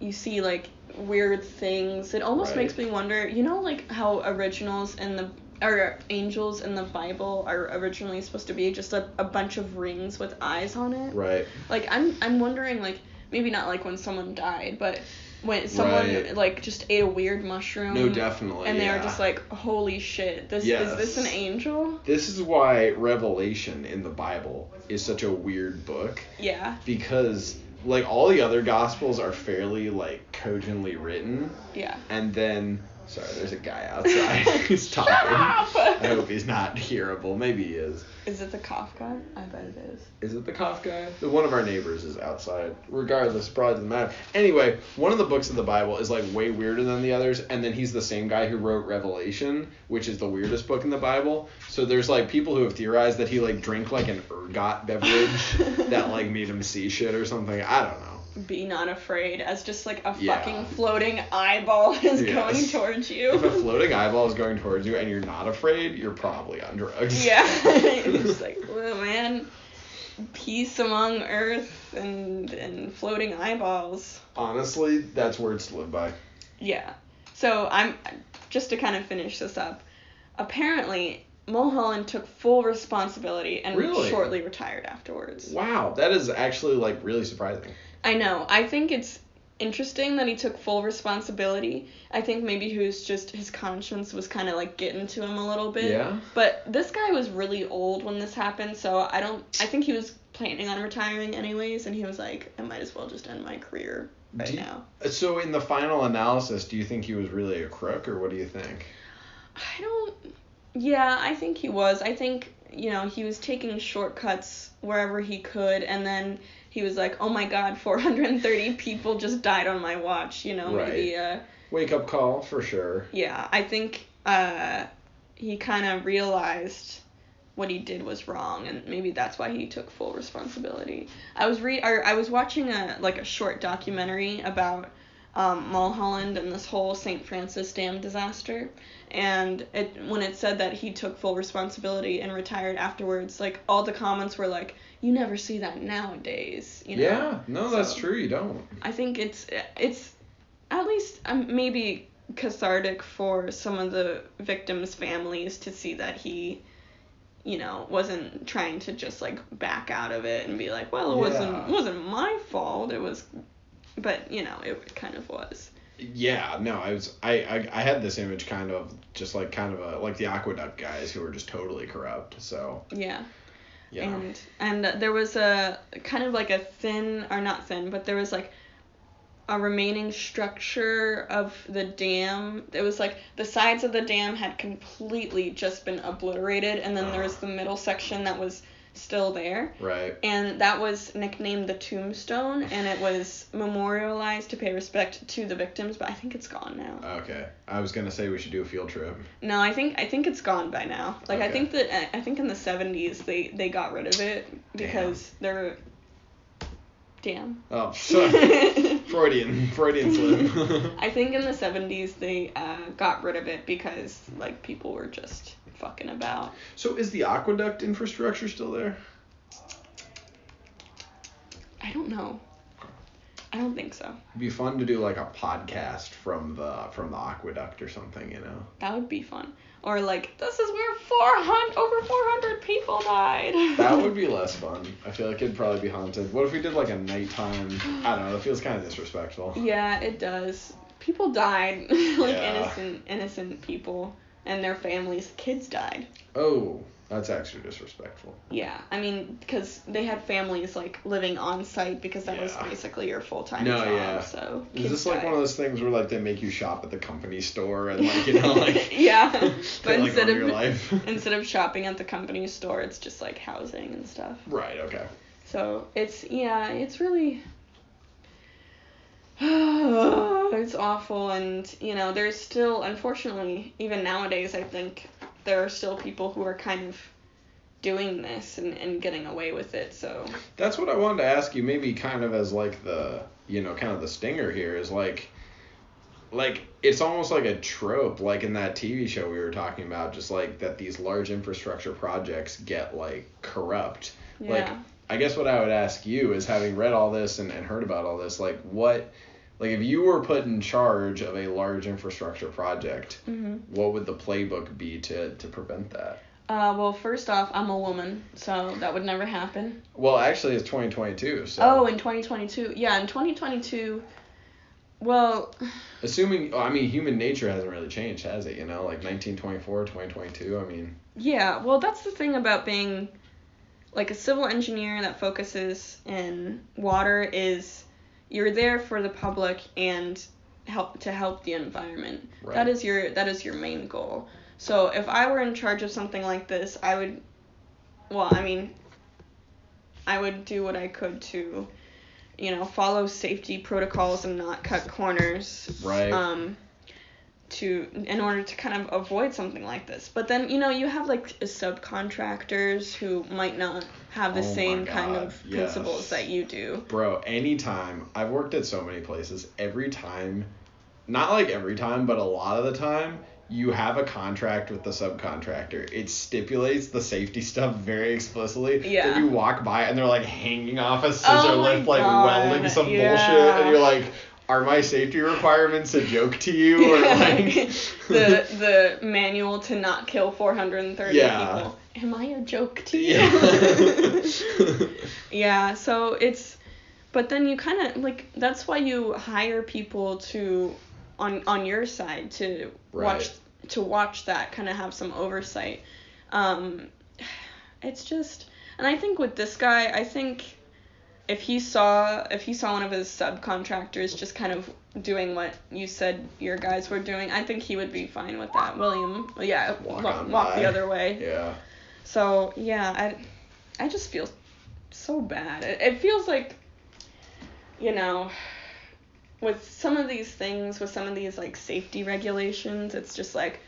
you see like weird things. It almost
Right.
makes me wonder. You know, like how originals in the or angels in the Bible are originally supposed to be just a, a bunch of rings with eyes on it.
Right.
Like I'm I'm wondering like maybe not like when someone died, but when someone
Right.
like just ate a weird mushroom.
No, definitely.
And they
yeah.
are just like, holy shit, this is this an angel?
This is why Revelation in the Bible is such a weird book.
Yeah.
because like all the other gospels are fairly like cogently written
Yeah.
and then sorry there's a guy outside who's talking.
Shut up!
i hope he's not hearable. Maybe he is.
Is it the cough guy? I bet it is.
is it the cough guy? The one of our neighbors is outside regardless probably doesn't matter. Anyway one of the books of the bible is like way weirder than the others and then he's the same guy who wrote revelation which is the weirdest book in the bible. So there's like people who have theorized that he like drank like an ergot beverage that like made him see shit or something. I don't know
Be not afraid, as just like a
Yeah.
fucking floating eyeball is
Yes.
going towards you.
If a floating eyeball is going towards you and you're not afraid, you're probably on drugs.
yeah. You're like, oh man, peace among earth and and floating eyeballs.
Honestly, that's words to live by.
Yeah. So I'm just to kind of finish this up. Apparently, Mulholland took full responsibility and
Really?
shortly retired afterwards.
Wow, that is actually like really surprising.
I know. I think it's interesting that he took full responsibility. I think maybe he was just his conscience was kind of like getting to him a little bit.
Yeah.
But this guy was really old when this happened, so I don't. I think he was planning on retiring anyways, and he was like, I might as well just end my career right
you-
now.
So in the final analysis, do you think he was really a crook or what do you think?
I don't. Yeah, I think he was. I think you know he was taking shortcuts wherever he could, and then he was like, "Oh my God, 430 people just died on my watch." You know, maybe. Uh,
Wake up call for sure.
yeah, I think uh, he kind of realized what he did was wrong, and maybe that's why he took full responsibility. I was re I was watching a like a short documentary about um, Mulholland and this whole St. Francis Dam disaster. And it when it said that he took full responsibility and retired afterwards, like all the comments were like, "You never see that nowadays." You know?
Yeah, no, that's true. You don't.
I think it's it's at least um, maybe cathartic for some of the victims' families to see that he, you know, wasn't trying to just like back out of it and be like, well, it wasn't it wasn't my fault. It was, but you know, it kind of was.
Yeah, no, I was I, I I had this image kind of just like kind of a like the aqueduct guys who were just totally corrupt. So
Yeah.
yeah.
And and uh, there was a kind of like a thin or not thin, but there was like a remaining structure of the dam. It was like the sides of the dam had completely just been obliterated, and then there was the middle section that was still there.
right.
And that was nicknamed the tombstone, and it was memorialized to pay respect to the victims. But I think it's gone now.
Okay. I was gonna say we should do a field trip.
No, I think I think it's gone by now. Like I think that I think in the seventies they they got rid of it because they're. Damn.
Oh, Freudian Freudian slip.
I think in the seventies they uh, got rid of it because like people were just fucking about.
so is the aqueduct infrastructure still there?
I don't know. I don't think so.
It'd be fun to do like a podcast from the from the aqueduct or something, you know.
That would be fun. Or like this is where four hundred over four hundred people died.
That would be less fun. I feel like it'd probably be haunted. What if we did like a nighttime? I don't know. It feels kind of disrespectful.
Yeah, it does. People died, like
Yeah.
innocent, innocent people, and their families. Kids died.
Oh, that's actually disrespectful.
Yeah, I mean, because they had families like living on site because that was basically your full time
No,
job.
yeah.
So.
Is this like one of those things where like they make you shop at the company store and like you know like
yeah, but
like,
instead of
your life?
instead of shopping at the company store, it's just like housing and stuff.
right. Okay.
So it's yeah, it's really it's awful and you know, there's still unfortunately even nowadays I think there are still people who are kind of doing this and, and getting away with it. So
That's what I wanted to ask you. Maybe kind of as like the you know kind of the stinger here is like like it's almost like a trope like in that TV show we were talking about just like that these large infrastructure projects get like corrupt. Like
yeah.
I guess what I would ask you is having read all this and, and heard about all this, like what like if you were put in charge of a large infrastructure project,
hmm
what would the playbook be to, to prevent that?
Uh, well, first off, I'm a woman, so that would never happen.
Well, actually, it's 2022, so
Oh, in 2022, yeah, in 2022, well,
assuming, I mean, human nature hasn't really changed, has it? You know, like 1924, 2022. I mean,
Yeah, well, that's the thing about being like a civil engineer that focuses in water is you're there for the public and help to help the environment.
Right.
That is your that is your main goal. So if I were in charge of something like this, I would well, I mean I would do what I could to you know, follow safety protocols and not cut corners
right?
um to in order to kind of avoid something like this but then you know you have like subcontractors who might not have the
Oh
same kind of
yes.
principles that you do
Bro, anytime I've worked at so many places, every time, not like every time, but a lot of the time, you have a contract with the subcontractor. It stipulates the safety stuff very explicitly.
Yeah.
Then you walk by and they're like hanging off a scissor
Oh
lift, like
God,
welding some bullshit, and you're like, are my safety requirements a joke to you? Or
Yeah,
like
the the manual to not kill 430
Yeah.
people am i a joke to you
Yeah.
Yeah, so it's but then you kind of like that's why you hire people to on on your side to watch to watch that kind of have some oversight. Um it's just and I think with this guy, I think if he saw if he saw one of his subcontractors just kind of doing what you said your guys were doing, I think he would be fine with that. William, yeah,
Walk
walk, walk the other way.
yeah.
So yeah, I I just feel so bad. It, it feels like you know with some of these things, with some of these like safety regulations, it's just like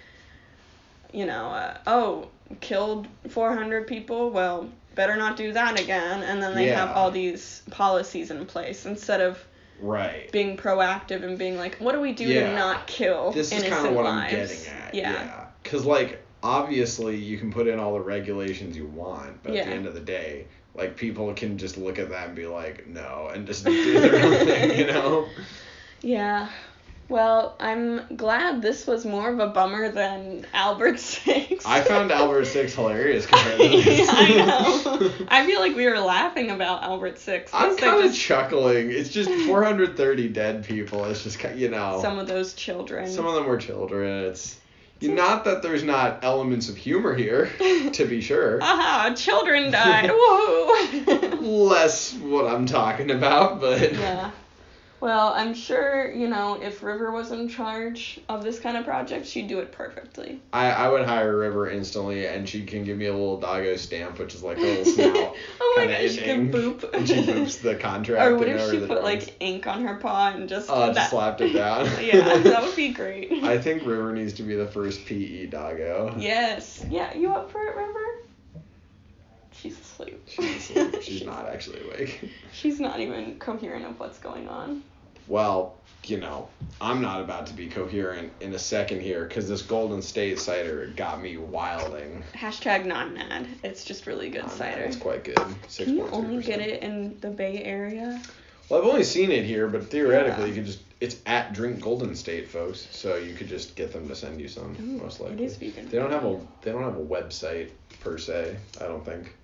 you know, uh, oh, killed 400 people, well, better not do that again. And then they have all these policies in place instead of
Right.
being proactive and being like, what do we do
Yeah.
to not kill
This is kind of what
lives?
I'm getting at.
Yeah.
Yeah. Because, like, obviously you can put in all the regulations you want, but at the end of the day, like, people can just look at that and be like, no, and just do their own thing, you know?
Yeah. Well, I'm glad this was more of a bummer than Albert Six.
I found Albert Six hilarious compared to this.
I know. I feel like we were laughing about Albert Six.
I'm kind of
just
chuckling. It's just 430 dead people. It's just, you know.
some of those children.
Some of them were children. It's not that there's not elements of humor here, to be sure.
Aha! Children died. Whoa.
Less what I'm talking about, but
yeah. Well, I'm sure you know if River was in charge of this kind of project, she'd do it perfectly.
I, I would hire River instantly, and she can give me a little doggo stamp, which is like a little snout.
oh my gosh, she can boop.
and she boops the contract.
or what if she put like ink on her paw and just
Oh,
that,
just slapped it down.
yeah, that would be great.
I think River needs to be the first PE doggo.
Yes. Yeah, you up for it, River? She's asleep.
She's asleep. She's not actually awake.
She's not even coherent of what's going on.
Well, you know, I'm not about to be coherent in a second here because this Golden State cider got me wilding.
Hashtag not mad. It's just really good
Um,
cider.
It's quite good. Six
Can you only get it in the Bay Area?
Well, I've only seen it here, but theoretically,
Yeah.
you could just. It's at Drink Golden State, folks. So you could just get them to send you some,
Ooh,
most likely.
is vegan
They don't have a they don't have a website per se. I don't think.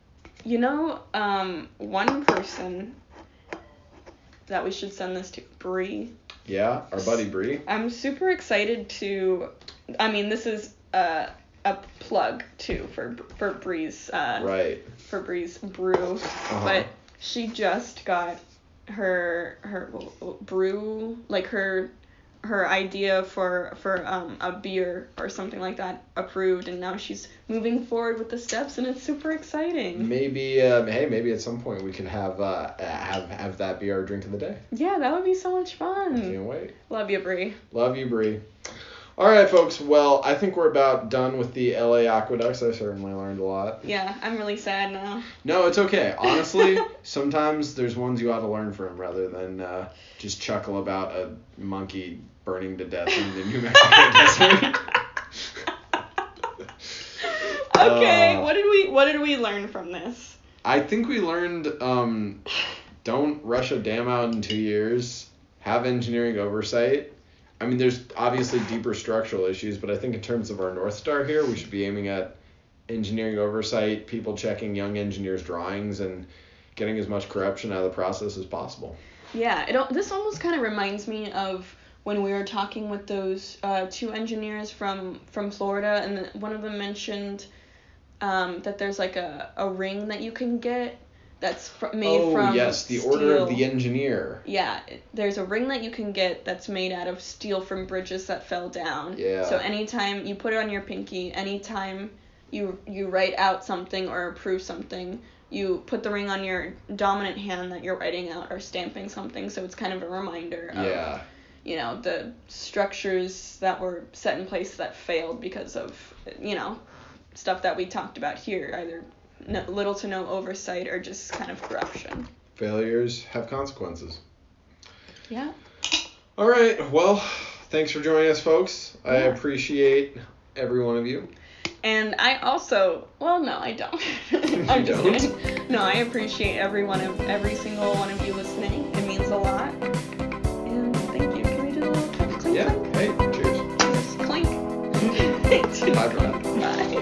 You know, um, one person that we should send this to, Bree.
Yeah, our buddy Bree.
I'm super excited to. I mean, this is a a plug too for for Bree's uh,
Right.
for Bree's brew,
Uh-huh.
but she just got her her brew like her her idea for for um a beer or something like that approved and now she's moving forward with the steps and it's super exciting.
Maybe. Um, hey, maybe at some point we can have uh, have have that be our drink of the day.
Yeah, that would be so much fun.
Can't wait.
Love you, Bree.
Love you, Bree. All right, folks. Well, I think we're about done with the LA aqueducts. I certainly learned a lot.
Yeah, I'm really sad now.
No, it's okay. Honestly, sometimes there's ones you ought to learn from rather than uh, just chuckle about a monkey burning to death in the New Mexico desert.
okay,
Uh,
what did we what did we learn from this?
I think we learned um, don't rush a dam out in two years. Have engineering oversight. I mean, there's obviously deeper structural issues, but I think in terms of our North Star here, we should be aiming at engineering oversight, people checking young engineers' drawings, and getting as much corruption out of the process as possible.
Yeah, it this almost kind of reminds me of when we were talking with those uh, two engineers from from Florida, and one of them mentioned um, that there's like a, a ring that you can get that's fr- made
oh,
from
yes, the Order of the
steel.
Engineer.
Yeah, there's a ring that you can get that's made out of steel from bridges that fell down.
Yeah.
So anytime you put it on your pinky, anytime you you write out something or approve something, you put the ring on your dominant hand that you're writing out or stamping something. So it's kind of a reminder of
Yeah.
you know the structures that were set in place that failed because of you know stuff that we talked about here, either no, little to no oversight or just kind of corruption.
Failures have consequences.
Yeah.
All right. Well, thanks for joining us, folks.
Yeah.
I appreciate every one of you.
And I also, well, no, I don't. I'm just
don't?
kidding. No, I appreciate every one of every single one of you listening. It means a lot. And thank you. Can we do a little clink? Yeah. Clink?
Hey, cheers.
Just clink. Bye, Bye.